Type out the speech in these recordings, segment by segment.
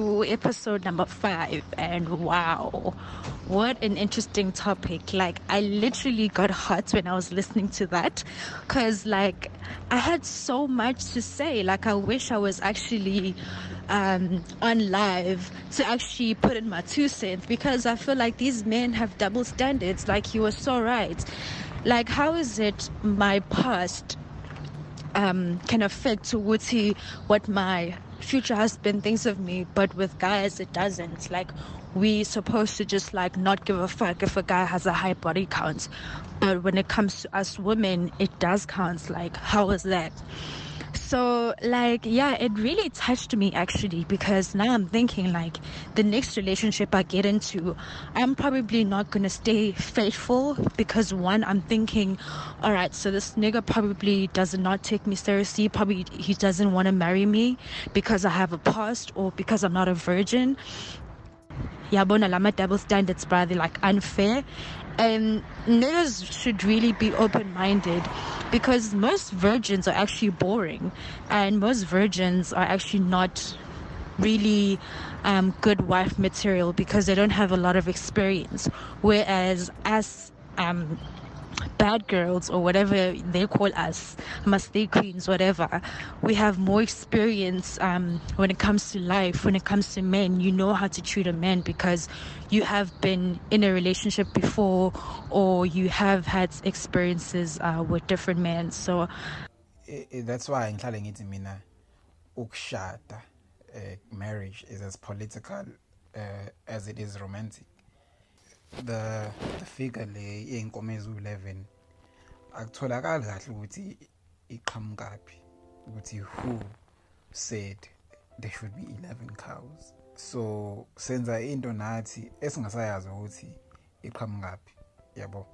episode number five and wow what an interesting topic. Like i literally got hot when i was listening to that because like i had so much to say. Like i wish i was actually um, on live to actually put in my two cents because i feel like these men have double standards. Like you were so right. Like how is it my past um, can affect to what my future husband thinks of me, but with guys it doesn't. Like we supposed to just like not give a fuck if a guy has a high body count. But when it comes to us women, it does count. Like how is that? So, like, yeah, it really touched me actually because now I'm thinking, like, the next relationship I get into, I'm probably not gonna stay faithful because one, I'm thinking, all right, so this nigga probably does not take me seriously. Probably he doesn't want to marry me because I have a past or because I'm not a virgin. But lama double standards, brother, like unfair. And niggas should really be open minded because most virgins are actually boring and most virgins are actually not really um, good wife material because they don't have a lot of experience whereas as um, bad girls or whatever they call us, stay queens, whatever, we have more experience um, when it comes to life, when it comes to men. You know how to treat a man because you have been in a relationship before or you have had experiences uh, with different men. So that's why ngihlale ngithi mina ukushada uh, marriage is as political uh, as it is romantic the the figure le yey'nkomo eziwu-11 akutholakali kahle ukuthi iqhamukaphi ukuthi who said there should be 11 cows. So senza into nathi esingasayazi ukuthi iqhamukaphi yabo?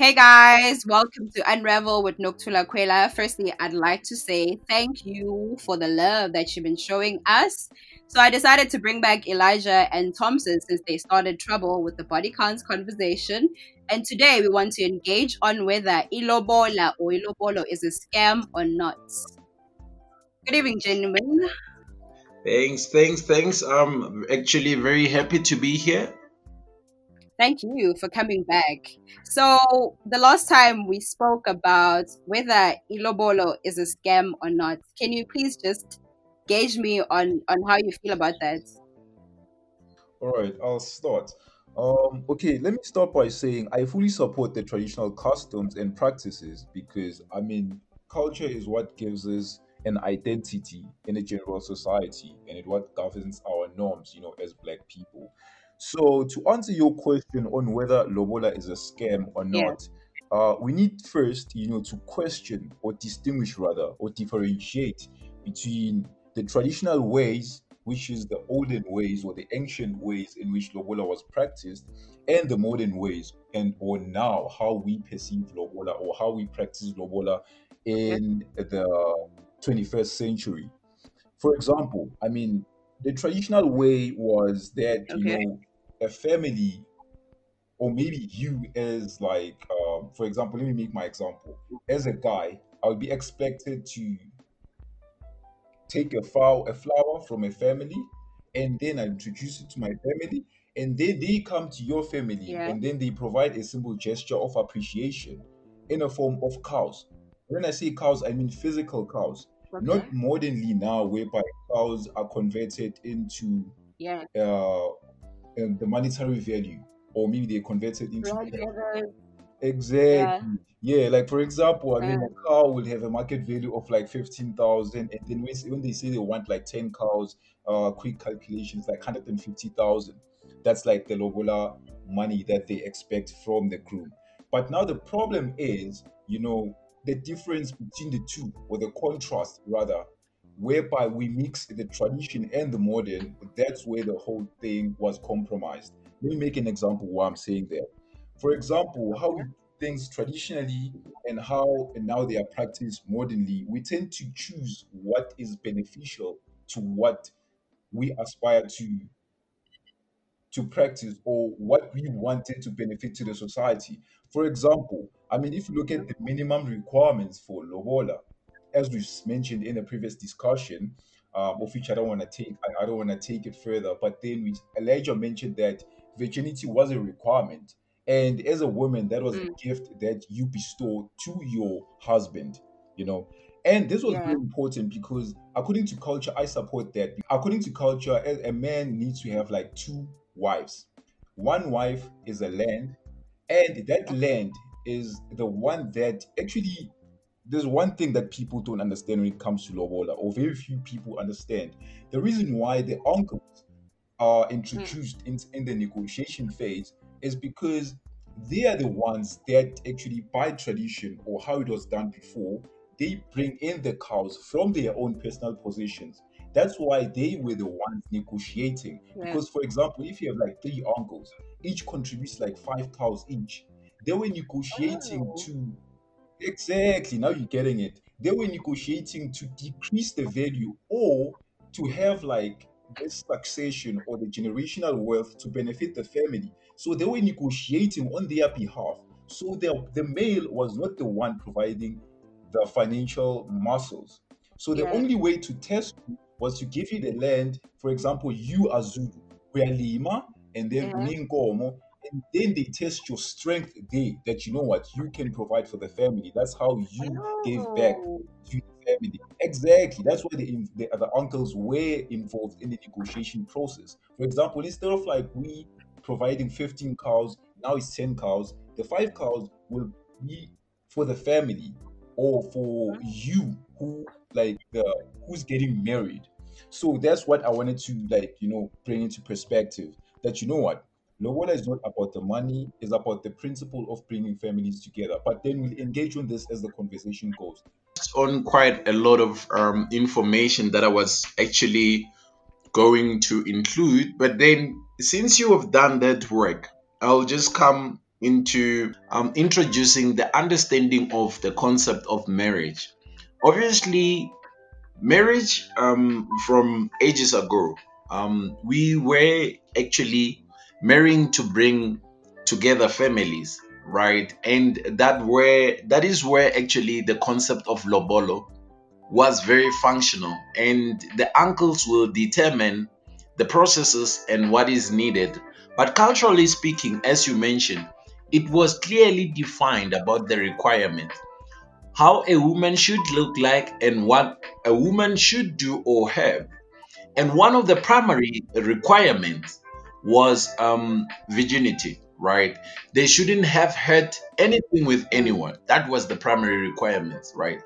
Hey guys, welcome to Unravel with Nokuthula Kwela. Firstly, I'd like to say thank you for the love that you've been showing us. So I decided to bring back Elijah and Thompson since they started trouble with the body counts conversation. And today we want to engage on whether ilobola or ilobolo is a scam or not. Good evening, gentlemen. Thanks, thanks, thanks. I'm actually very happy to be here. Thank you for coming back. So, the last time we spoke about whether Ilobolo is a scam or not, can you please just gauge me on, on how you feel about that? All right, I'll start. Um, okay, let me start by saying I fully support the traditional customs and practices because, I mean, culture is what gives us an identity in a general society and it what governs our norms, you know, as black people. So to answer your question on whether lobola is a scam or Yeah. not, uh, we need first, you know, to question or distinguish rather or differentiate between the traditional ways, which is the olden ways or the ancient ways in which lobola was practiced, and the modern ways, and or now how we perceive lobola or how we practice lobola in the 21st century. For example, I mean, the traditional way was that you know a family or maybe you as like um, for example let me make my example as a guy i would be expected to take a flower a flower from a family and then i introduce it to my family and then they come to your family Yeah. and then they provide a simple gesture of appreciation in a form of cows when i say cows i mean physical cows Okay. not modernly now whereby cows are converted into Yeah. uh, uh, the monetary value, or maybe they converted into Blood cash. Exactly. Yeah, like for example, I mean, a cow will have a market value of like 15,000, and then when, they say they want like 10 cows, uh, quick calculations, like 150,000. That's like the Lobola money that they expect from the groom. But now the problem is, you know, the difference between the two, or the contrast rather, whereby we mix the tradition and the modern, that's where the whole thing was compromised. Let me make an example why I'm saying that. For example, how things traditionally and how and now they are practiced modernly, we tend to choose what is beneficial to what we aspire to to practice or what we wanted to benefit to the society. For example, I mean, if you look at the minimum requirements for lobola, as we've mentioned in the previous discussion, of which I don't want to take, I, I don't want to take it further. But then we, Elijah mentioned that virginity was a requirement, and as a woman, that was a Mm. gift that you bestow to your husband. You know, and this was Yeah. very important because according to culture, I support that. According to culture, a, a man needs to have like two wives. One wife is a land, and that land is the one that actually there's one thing that people don't understand when it comes to lobola, or very few people understand. The reason why the uncles are introduced hmm. in, in the negotiation phase is because they are the ones that actually, by tradition or how it was done before, they bring in the cows from their own personal possessions. That's why they were the ones negotiating. Yeah. Because, for example, if you have like three uncles, each contributes like five cows each. They were negotiating Oh. to Exactly. Now you're getting it. They were negotiating to decrease the value or to have like this succession or the generational wealth to benefit the family. So they were negotiating on their behalf. So the, the male was not the one providing the financial muscles. So the Yeah. only way to test you was to give you the land. For example, you are Zulu, uyalima, and then Yeah. uninkomo, and then they test your strength there that you know what you can provide for the family. That's how you gave back Oh. to the family. Exactly. That's why the, the, the uncles were involved in the negotiation process. For example, instead of like we providing 15 cows, now it's 10 cows, the five cows will be for the family or for you who like who's getting married. So that's what I wanted to like, you know, bring into perspective that you know what Lobola is not about the money, it's about the principle of bringing families together. But then we'll engage on this as the conversation goes. on quite a lot of um, information that I was actually going to include. But then, since you have done that work, I'll just come into um, introducing the understanding of the concept of marriage. Obviously, marriage um, from ages ago, um, we were actually marrying to bring together families right? And that where that is where actually the concept of lobolo was very functional. And the uncles will determine the processes and what is needed. But culturally speaking as you mentioned it was clearly defined about the requirement. How a woman should look like and what a woman should do or have. And one of the primary requirements was um, virginity right? They shouldn't have had anything with anyone. That was the primary requirements right?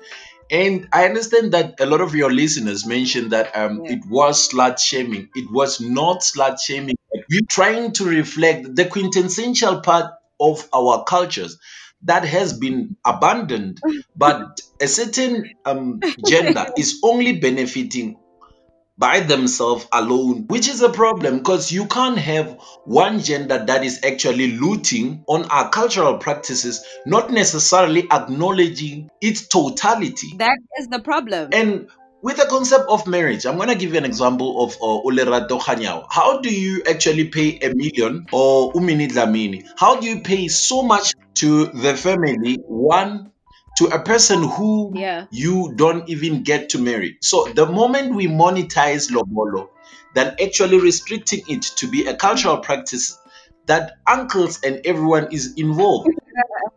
And i understand that a lot of your listeners mentioned that um, Yeah. it was slut shaming. It was not slut shaming. We're trying to reflect the quintessential part of our cultures that has been abandoned but a certain um, gender is only benefiting by themselves alone, which is a problem because you can't have one gender that is actually looting on our cultural practices, not necessarily acknowledging its totality. That is the problem. And with the concept of marriage, I'm going to give you an example of uh, Olerato Kganyago. How do you actually pay a million or uMinnie Dlamini? How do you pay so much to the family, one, to a person who Yeah. you don't even get to marry? So the moment we monetize Lobolo, then actually restricting it to be a cultural practice that uncles and everyone is involved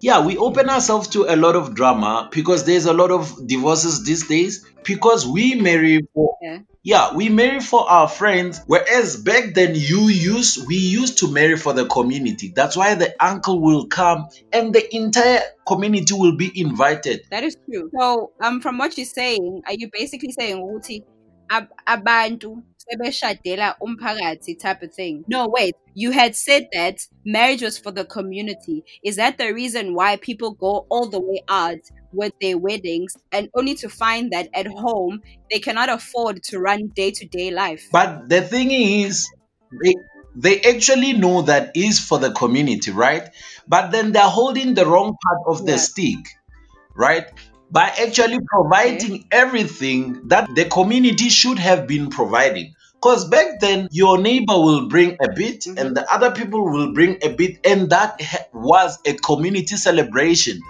yeah we open ourselves to a lot of drama because there's a lot of divorces these days because we marry for Yeah. yeah we marry for our friends whereas back then you used we used to marry for the community that's why the uncle will come and the entire community will be invited That is true. So, um, from what you're saying, are you basically saying ukuthi ab- abantu sebeshadela umphakathi type of thing? No, wait. You had said that marriage was for the community. Is that the reason why people go all the way out with their weddings and only to find that at home they cannot afford to run day to day life? But the thing is, they, they actually know that is for the community, right? But then they're holding the wrong part of the stick, right? by actually providing everything that the community should have been providing. Because back then, your neighbor will bring a bit Mhm. and the other people will bring a bit, and that was a community celebration.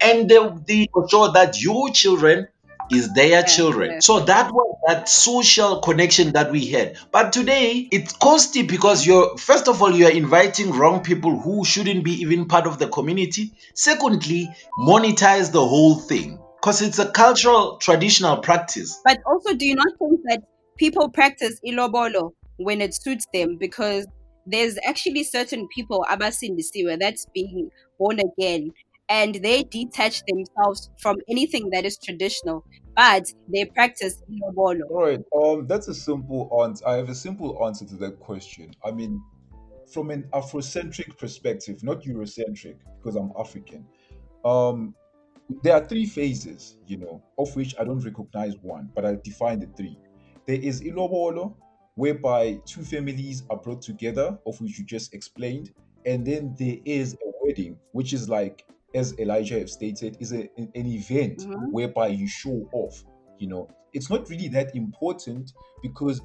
And they, they were sure that your children is their Yeah, children. yeah. So that was that social connection that we had. But today, it's costly because you're, first of all, you're inviting wrong people who shouldn't be even part of the community. Secondly, monetize the whole thing because it's a cultural, traditional practice. But also, do you not think that people practice ilobolo when it suits them? Because there's actually certain people, abasindisiwe, that's being born again, and they detach themselves from anything that is traditional, but they practice ilobolo. All right. Um, that's a simple answer. I have a simple answer to that question. I mean, from an Afrocentric perspective, not Eurocentric, because I'm African. Um, there are three phases, you know, of which I don't recognize one, but I define the three. There is Ilobolo, whereby two families are brought together, of which you just explained, and then there is a wedding, which is like, as Elijah have stated, is a, an an event Mhm. whereby you show off. You know, it's not really that important because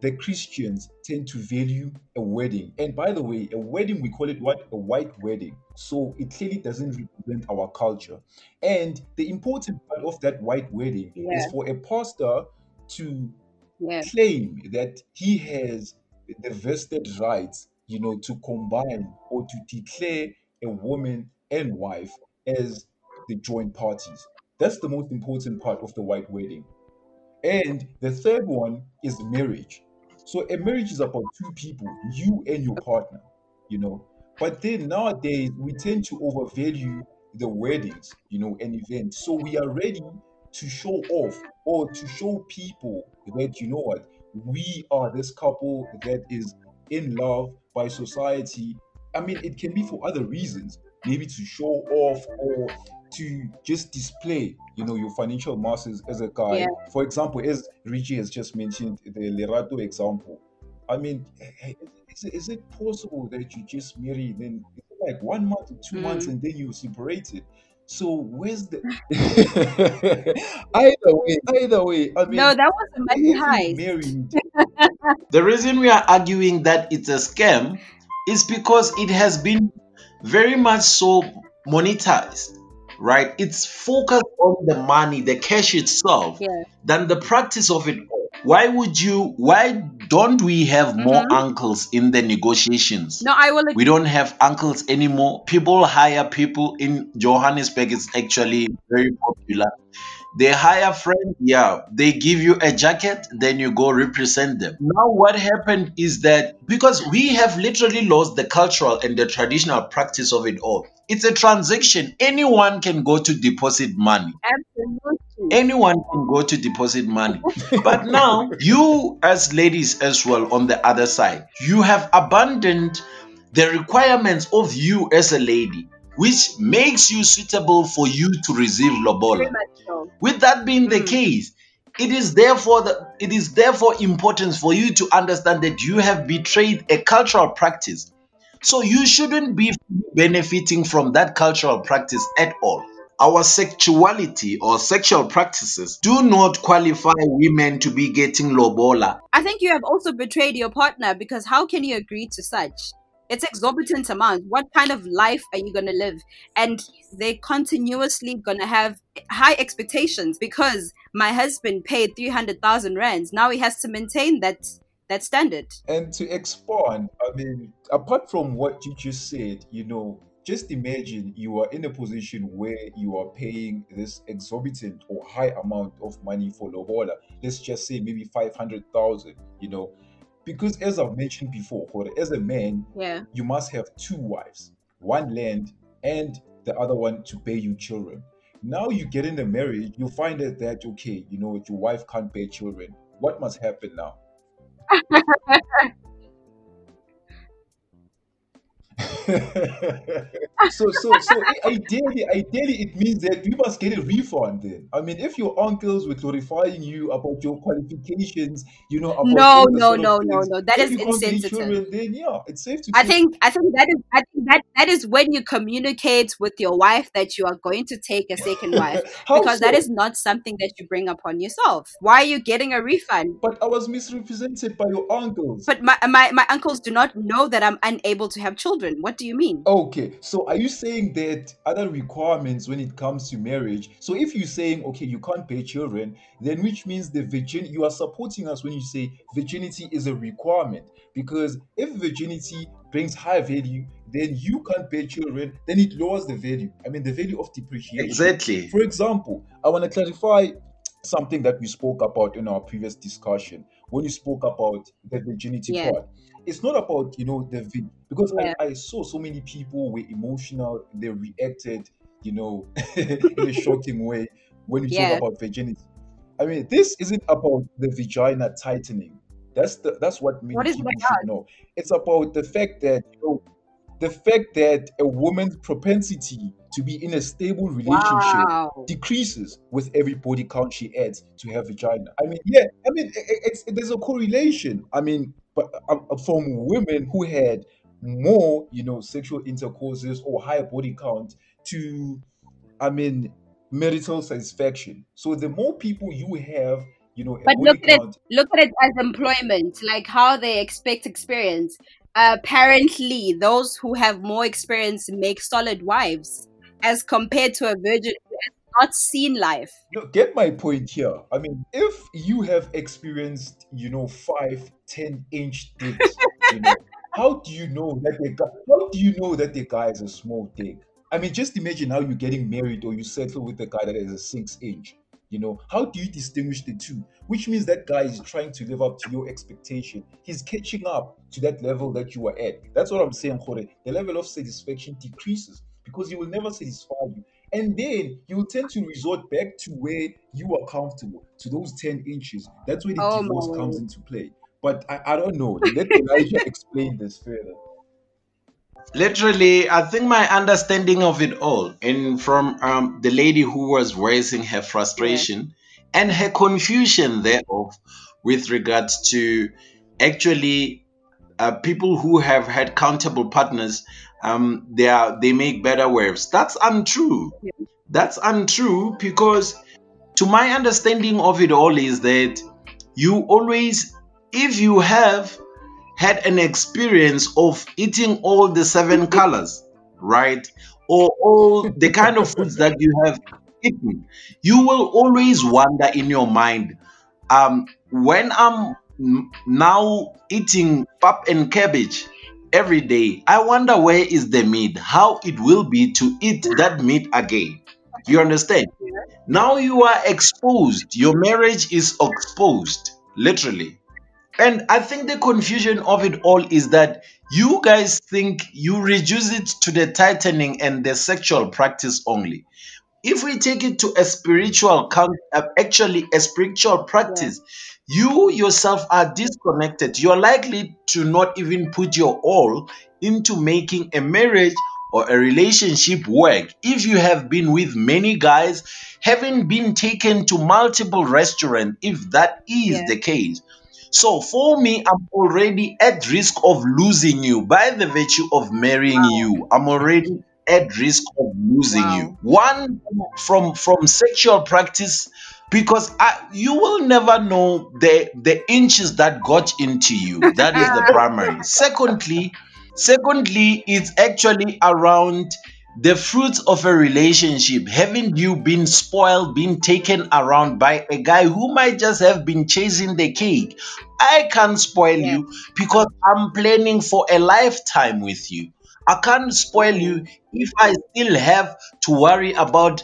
the Christians tend to value a wedding. And by the way, a wedding, we call it what? A white wedding. So it clearly doesn't represent our culture. And the important part of that white wedding Yeah. is for a pastor to Yeah. claim that he has the vested rights, you know, to combine or to declare a woman and wife as the joint parties. That's the most important part of the white wedding. And the third one is marriage. So a marriage is about two people, you and your partner, you know. But then nowadays we tend to overvalue the weddings, you know, an event. So we are ready to show off or to show people that you know what, we are this couple that is in love by society. I mean, it can be for other reasons, maybe to show off or to just display, you know, your financial muscles as a guy. Yeah. For example, as Richie has just mentioned, the Lerato example. I mean, eh, is, it possible that you just marry then like one month or two months Mm. and then you separated? So where's the either way? Either way, I mean, No, that was a money if heist. married, The reason we are arguing that it's a scam is because it has been very much so monetized, right? It's focused on the money, the cash itself, Yeah. than the practice of it all. Why would you, why don't we have more Mhm. uncles in the negotiations? No, I will We don't have uncles anymore. People hire people in Johannesburg. It's actually very popular. They hire friends, yeah. They give you a jacket, then you go represent them. Now, what happened is that because we have literally lost the cultural and the traditional practice of it all, it's a transaction. Anyone can go to deposit money. absolutely. Anyone can go to deposit money. But now, you as ladies as well on the other side, you have abandoned the requirements of you as a lady, which makes you suitable for you to receive lobola. So. With that being the Mm. case, it is therefore the, it is therefore important for you to understand that you have betrayed a cultural practice. So you shouldn't be benefiting from that cultural practice at all. Our sexuality or sexual practices do not qualify women to be getting lobola. I think you have also betrayed your partner because how can you agree to such? It's exorbitant amount. What kind of life are you gonna live? And they continuously gonna have high expectations because my husband paid three hundred thousand rands. Now he has to maintain that that standard. And to expand, I mean, apart from what you just said, you know, just imagine you are in a position where you are paying this exorbitant or high amount of money for lobola. Let's just say maybe 500,000, you know, because as I've mentioned before, for as a man, Yeah. you must have two wives, one land and the other one to pay you children. Now you get in a marriage, you find out that okay, you know, your wife can't pay children. What must happen now? so so so ideally ideally it means that you must get a refund then i mean if your uncles were glorifying you about your qualifications you know about No, no, no, no, no. that is if is you can't get insensitive. children then yeah it's safe to I think I think that is I think that that is when you communicate with your wife that you are going to take a second wife because that so is not something that you bring upon yourself. Why are you getting a refund? but i was misrepresented by your uncles But my my, my uncles do not know that I'm unable to have children. What do you mean? Okay, so are you saying that other requirements when it comes to marriage? So if you're saying okay, you can't pay children, then which means the virgin you are supporting us when you say virginity is a requirement. Because if virginity brings high value, then you can't pay children, then it lowers the value. I mean the value of depreciation. Exactly. For example, I want to clarify something that we spoke about in our previous discussion when you spoke about the virginity Yeah. part. It's not about you know the vi- because Yeah. I, I saw so many people were emotional, they reacted, you know, in a shocking way when you Yeah. talk about virginity. I mean, this isn't about the vagina tightening. That's the that's what many What is people should know. It's about the fact that you know the fact that a woman's propensity to be in a stable relationship Wow. decreases with every body count she adds to her vagina. I mean, yeah, I mean, i- i- it's, there's a correlation. I mean, but uh, from women who had more, you know, sexual intercourses or higher body count to, I mean, marital satisfaction. So the more people you have, you know, But look at it look at it as employment, like how they expect experience. Apparently, those who have more experience make solid wives, as compared to a virgin who has not seen life. No, get my point here. I mean, if you have experienced, you know, five, ten inch dicks, you know, how do you know that the guy? How do you know that the guy is a small dick? I mean, just imagine how you're getting married or you settle with a guy that is a six inch. You know, how do you distinguish the two? Which means that guy is trying to live up to your expectation. He's catching up to that level that you are at. That's what I'm saying, Jorge. The level of satisfaction decreases because he will never satisfy you. And then you will tend to resort back to where you are comfortable, to those 10 inches. That's where the Oh my divorce comes into play. But I, I don't know. Let Elijah explain this further. Literally, I think my understanding of it all, and from um, the lady who was raising her frustration and her confusion thereof with regards to actually uh, people who have had countable partners, um, they are they make better waves. That's untrue. Yeah. That's untrue because, to my understanding of it all, is that you always, if you have had an experience of eating all the seven colors, right? Or all the kind of foods that you have eaten, you will always wonder in your mind, um, when I'm now eating pap and cabbage every day, I wonder where is the meat, how it will be to eat that meat again. You understand? Now you are exposed. Your marriage is exposed, literally. And I think the confusion of it all is that you guys think you reduce it to the tightening and the sexual practice only. If we take it to a spiritual count, uh, actually a spiritual practice, you yourself are disconnected. You're likely to not even put your all into making a marriage or a relationship work if you have been with many guys, having been taken to multiple restaurants, if that is Yeah. the case. So for me, I'm already at risk of losing you by the virtue of marrying you. I'm already at risk of losing Wow. you. One from from sexual practice because I, you will never know the the inches that got into you. That is the primary. Secondly, secondly, it's actually around the fruits of a relationship. Haven't you been spoiled, been taken around by a guy who might just have been chasing the cake? I can't spoil Yeah. you because I'm planning for a lifetime with you. I can't spoil you if I still have to worry about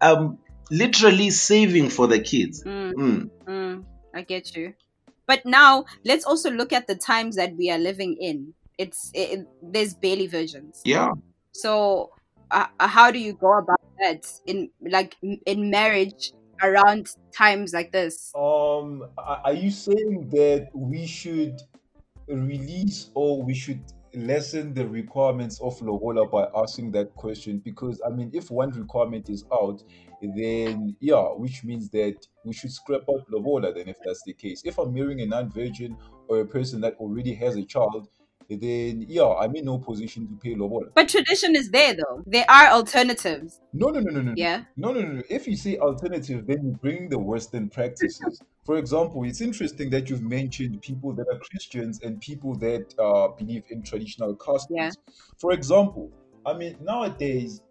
um literally saving for the kids. Mm, Mm. mm, I get you. But now let's also look at the times that we are living in. It's it, there's barely virgins. Yeah. So uh, uh, how do you go about that in like in marriage around times like this? Um, are are you saying that we should release or we should lessen the requirements of lobola by asking that question because I mean, if one requirement is out, then yeah, which means that we should scrap out lobola. Then, if that's the case, if I'm marrying a non-virgin or a person that already has a child, then yeah, I'm in no position to pay lobola. But tradition is there though. There are alternatives. No, no, no, no, no. Yeah. No, no, no, no. If you say alternative, then you bring the Western practices. For example, it's interesting that you've mentioned people that are Christians and people that uh, believe in traditional customs. Yeah. For example, I mean, nowadays,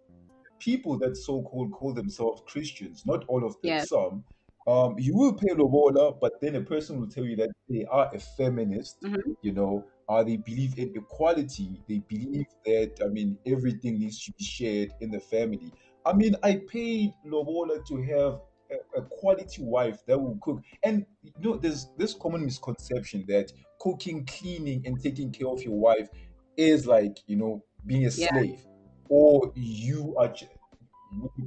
people that so-called call themselves Christians, not all of them, Yeah. some, um, you will pay lobola, but then a person will tell you that they are a feminist. Mhm. You know, uh, they believe in equality. They believe that I mean everything needs to be shared in the family. I mean, I paid lobola to have a, a quality wife that will cook, and you know, there's this common misconception that cooking, cleaning, and taking care of your wife is like you know being a Yeah. slave, or you are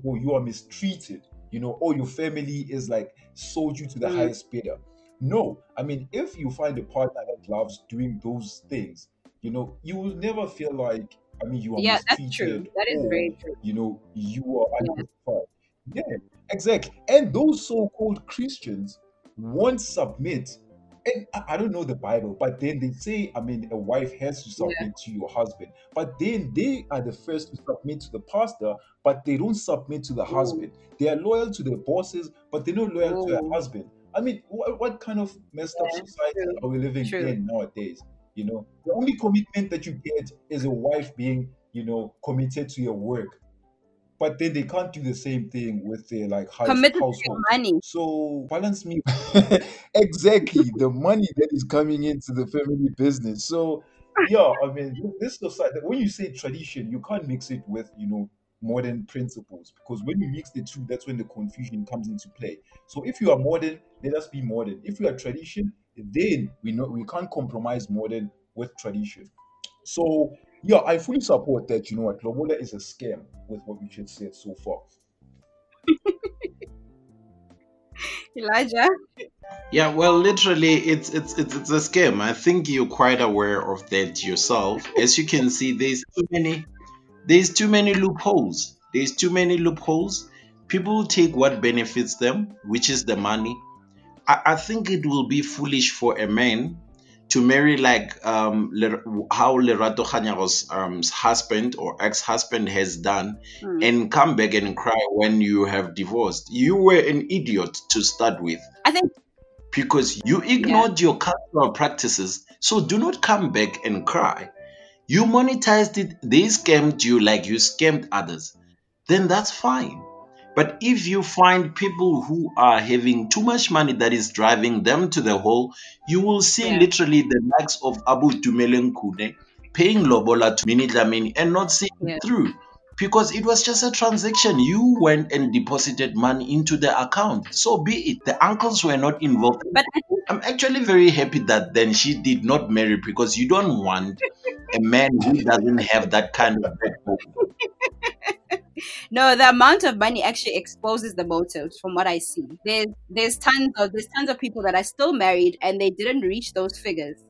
or you are mistreated. You know, or your family is like sold you to the Mm. highest bidder. No, I mean, if you find a partner that loves doing those things, you know, you will never feel like, I mean, you are Yeah, that's true. That is or, very true. you know, you are Yeah. unjustified. Yeah, exactly. And those so-called Christians won't submit. And I, I don't know the Bible, but then they say, I mean, a wife has to Yeah. submit to your husband. But then they are the first to submit to the pastor, but they don't submit to the husband. They are loyal to their bosses, but they're not loyal to their husband. I mean, what, what kind of messed up Yeah, society true. are we living True. in nowadays? You know, the only commitment that you get is a wife being, you know, committed to your work. But then they can't do the same thing with their like house, Committed household. money. So balance me exactly the money that is coming into the family business. So yeah, I mean this society when you say tradition, you can't mix it with you know modern principles because when you mix the two, that's when the confusion comes into play. So if you are modern, let us be modern. If you are tradition, then we know we can't compromise modern with tradition. So yeah, I fully support that. You know what, Lobola is a scam with what we just said so far. Elijah. Yeah, well, literally, it's it's it's it's a scam. I think you're quite aware of that yourself. As you can see, there's too many there's too many loopholes. There's too many loopholes. People take what benefits them, which is the money. I, I think it will be foolish for a man to marry like um how Lerato Kganyago's um husband or ex-husband has done Mm. and come back and cry when you have divorced. You were an idiot to start with I think because you ignored your cultural practices. So do not come back and cry. You monetized it, they scammed you like you scammed others. Then that's fine. But if you find people who are having too much money that is driving them to the hole, you will see Yeah. literally the likes of Abu Tumelen Kude paying Lobola to Minnie Dlamini and not seeing Yeah. it through. Because it was just a transaction. You went and deposited money into the account. So be it. The uncles were not involved. but I'm actually very happy that then she did not marry because you don't want a man who doesn't have that kind of backbone. no, the amount of money actually exposes the motives from what I see. There's there's tons of there's tons of people that are still married and they didn't reach those figures.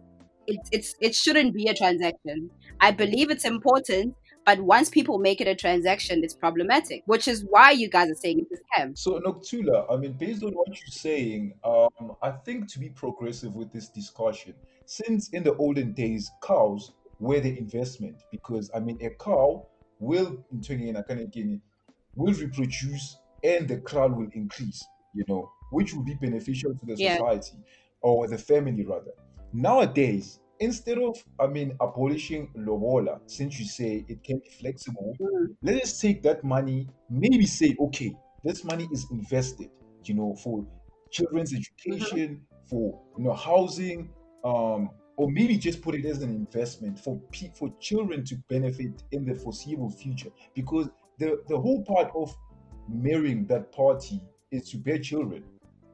It, it's it shouldn't be a transaction. I believe it's important, but once people make it a transaction, it's problematic. Which is why you guys are saying it's a scam. So Nokuthula, I mean, based on what you're saying, um, I think to be progressive with this discussion, since in the olden days cows were the investment, because I mean a cow will in turn in a kind of guinea will reproduce and the crowd will increase, you know, which will be beneficial to the Yeah. society or the family rather. Nowadays, instead of I mean abolishing lobola, since you say it can be flexible, Mm. let us take that money, maybe say, okay, this money is invested, you know, for children's education, for you know, housing, um, or maybe just put it as an investment for pe- for children to benefit in the foreseeable future. Because the the whole part of marrying that party is to bear children,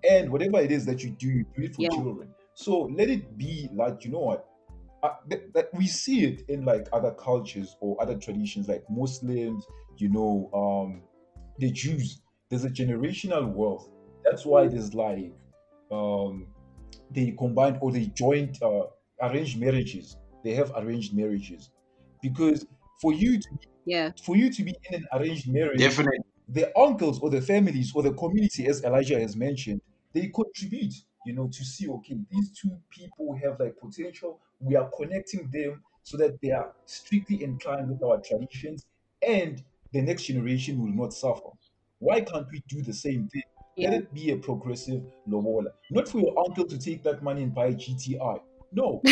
and whatever it is that you do, you do it for Yeah. children. So let it be like you know what uh, that, that we see it in like other cultures or other traditions like muslims you know um the jews there's a generational wealth that's why there's like um they combined or they joint uh arranged marriages they have arranged marriages because for you to Yeah. for you to be in an arranged marriage Definitely. the uncles or the families or the community, as Elijah has mentioned, they contribute, you know, to see, okay, these two people have like potential. We are connecting them so that they are strictly inclined with our traditions and the next generation will not suffer. Why can't we do the same thing? Let it be a progressive lobola. Not for your uncle to take that money and buy a GTI. No.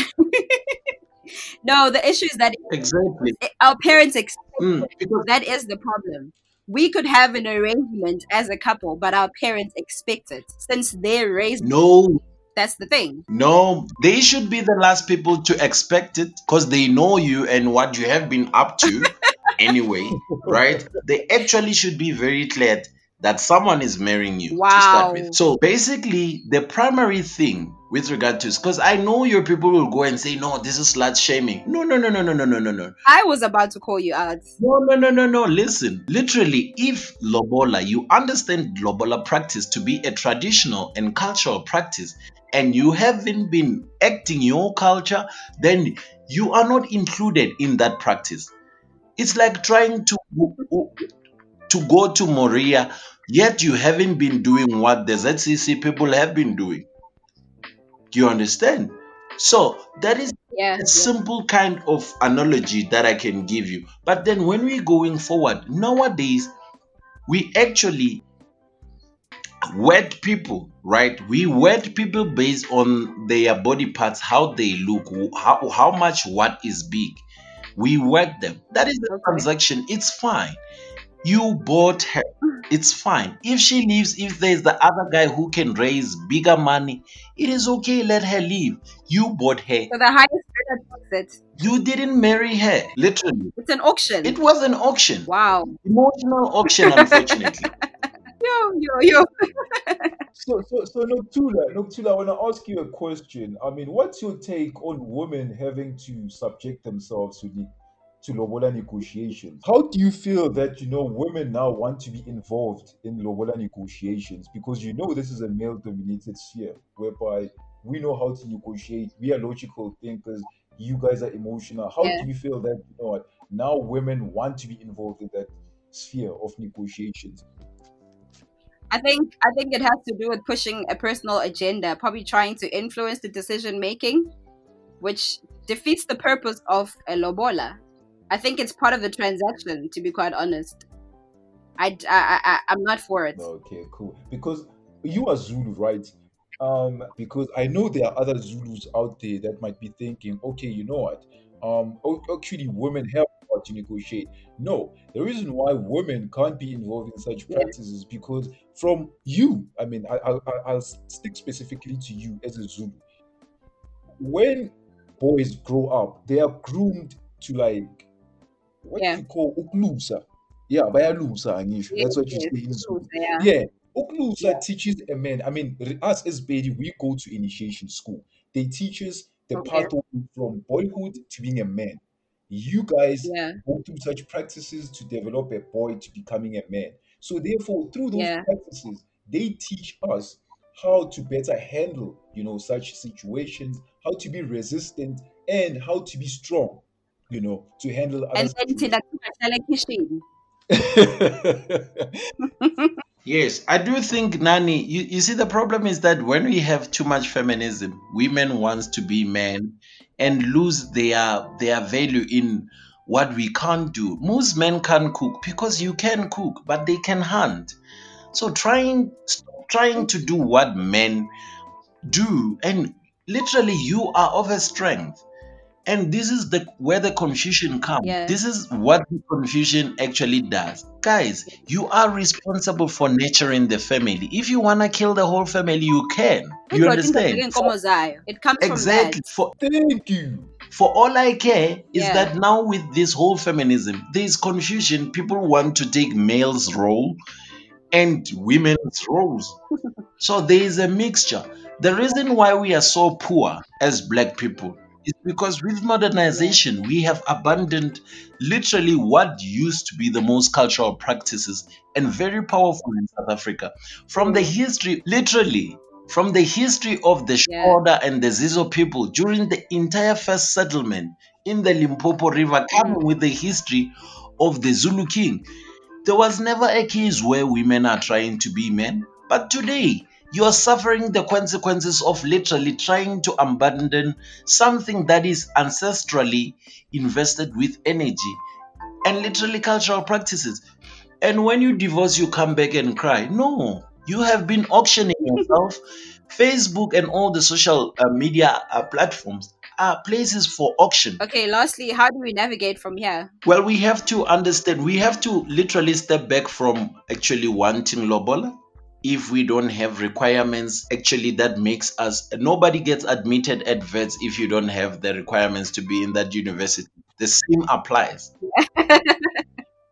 No, the issue is that Exactly. our parents expect Mm, because that is the problem. We could have an arrangement as a couple, but our parents expect it since they raised. no, That's the thing. no, they should be the last people to expect it because they know you and what you have been up to anyway, right? They actually should be very clear that someone is marrying you to start Wow. with. So basically, the primary thing with regard to this, because I know your people will go and say, no, this is slut shaming. No, no, no, no, no, no, no, no, no. I was about to call you out. No, no, no, no, no. Listen, literally, if Lobola, you understand Lobola practice to be a traditional and cultural practice, and you haven't been acting your culture, then you are not included in that practice. It's like trying to to go to Moria, yet you haven't been doing what the ZCC people have been doing. Do you understand? So that is Yeah. a simple kind of analogy that I can give you. But then when we're going forward, nowadays, we actually wed people, right? We wed people based on their body parts, how they look, how, how much what is big. We wed them. That is the Okay. transaction. It's fine. You bought her. It's fine. If she leaves, if there's the other guy who can raise bigger money, it is okay. Let her leave. You bought her. So the highest bidder takes it. You didn't marry her, literally. It's an auction. It was an auction, wow. emotional auction, unfortunately. Yo, yo, yo. So, so, so Nokuthula, Nokuthula, I want to ask you a question. I mean, what's your take on women having to subject themselves to the to Lobola negotiations? How do you feel that you know women now want to be involved in Lobola negotiations? Because you know this is a male-dominated sphere whereby we know how to negotiate. We are logical thinkers. You guys are emotional. How Yeah. do you feel that you know what now women want to be involved in that sphere of negotiations? I think I think it has to do with pushing a personal agenda, probably trying to influence the decision making, which defeats the purpose of a lobola. I think it's part of the transaction, to be quite honest. I, I, I, I'm not for it. Okay, cool. Because you are Zulu, right? Um, because I know there are other Zulus out there that might be thinking, okay, you know what? Um, actually, women have power to negotiate. No, the reason why women can't be involved in such practices is because from you, I mean, I, I- I'll stick specifically to you as a Zulu. When boys grow up, they are groomed to like, what Yeah. do you call uklusa? Yeah, bayalusa, angisho. That's what you say in Zulu. yeah. Yeah. Uklusa teaches a man. I mean, us as baby, we go to initiation school. They teach us the Okay. pathway from boyhood to being a man. You guys Yeah. go through such practices to develop a boy to becoming a man. So therefore, through those Yeah. practices, they teach us how to better handle, you know, such situations, how to be resistant, and how to be strong, you know, to handle other And then situations. thina kitchen. Yes, I do think, Nani, you, you see, the problem is that when we have too much feminism, women wants to be men and lose their their value in what we can't do. Most men can't cook because you can cook, but they can hunt. So trying trying to do what men do, and literally you are of a strength. And this is the where the confusion comes. Yeah. This is what the confusion actually does. Guys, you are responsible for nurturing the family. If you wanna kill the whole family, you can. You Indoda understand? indoda. It comes Exactly. from For Thank you. for all I care is Yeah. that now with this whole feminism, there's confusion. People want to take male's role and women's roles. so there is a mixture. The reason why we are so poor as black people is because with modernization, we have abandoned literally what used to be the most cultural practices and very powerful in South Africa. From the history, literally, from the history of the Yeah. And the Zizo people during the entire first settlement in the Limpopo River, mm. coming with the history of the Zulu king. There was never a case where women are trying to be men, but today you are suffering the consequences of literally trying to abandon something that is ancestrally invested with energy and literally cultural practices. And when you divorce, you come back and cry. No, you have been auctioning yourself. Facebook and all the social uh, media uh, platforms are places for auction. Okay, lastly, how do we navigate from here? Well, we have to understand, we have to literally step back from actually wanting Lobola. If we don't have requirements, actually, that makes us nobody gets admitted at Wits if you don't have the requirements to be in that university. The same applies.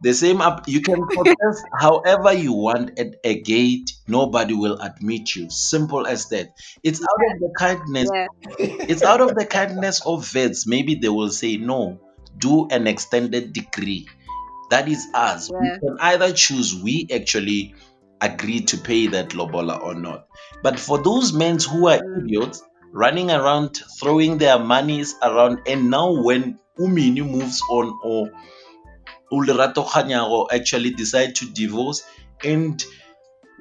The same up. You can protest however you want at a gate. Nobody will admit you. Simple as that. It's out of the kindness. Yeah. It's out of the kindness of Wits. Maybe they will say no. Do an extended degree. That is us. Yeah. We can either choose. We actually agree to pay that lobola or not. But for those men who are idiots running around throwing their monies around, and now when uMinnie moves on or uLerato Kganyago actually decide to divorce and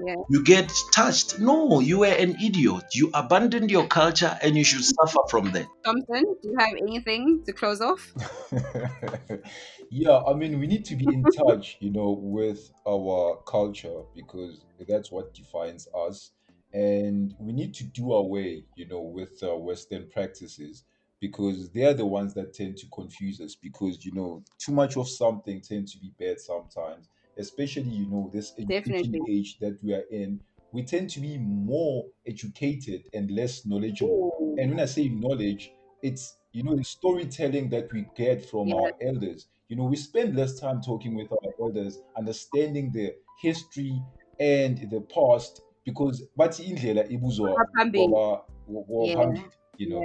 Yeah. you get touched. No, you were an idiot. You abandoned your culture and you should suffer from that. Thompson, do you have anything to close off? yeah, I mean, we need to be in touch, you know, with our culture because that's what defines us. And we need to do away, you know, with uh, Western practices because they're the ones that tend to confuse us because, you know, too much of something tends to be bad sometimes, especially, you know, this education age that we are in. We tend to be more educated and less knowledgeable. Ooh. And when I say knowledge, it's you know the storytelling that we get from Yeah. our elders. You know, we spend less time talking with our elders, understanding the history and the past because bathi indlela ibuzwa Phambili. waba- waba Yeah. phambili, you know.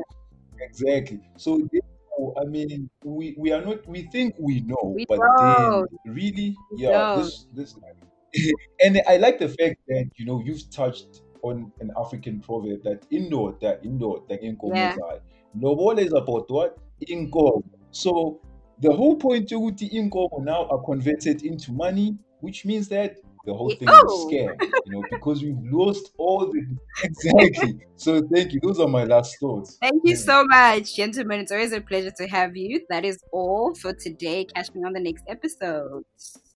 Exactly. So therefore, I mean, we, we are not we think we know, We but don't. then really, yeah, this this and I like the fact that you know you've touched on an African proverb that indoda indoda inkomo Yeah. Lobola is about what? Inkomo. So the whole point ukuthi inkomo now are converted into money, which means that the whole thing is a Oh. you know, because we've lost all the exactly. So thank you. Those are my last thoughts. Thank you so much, gentlemen. It's always a pleasure to have you. That is all for today. Catch me on the next episode.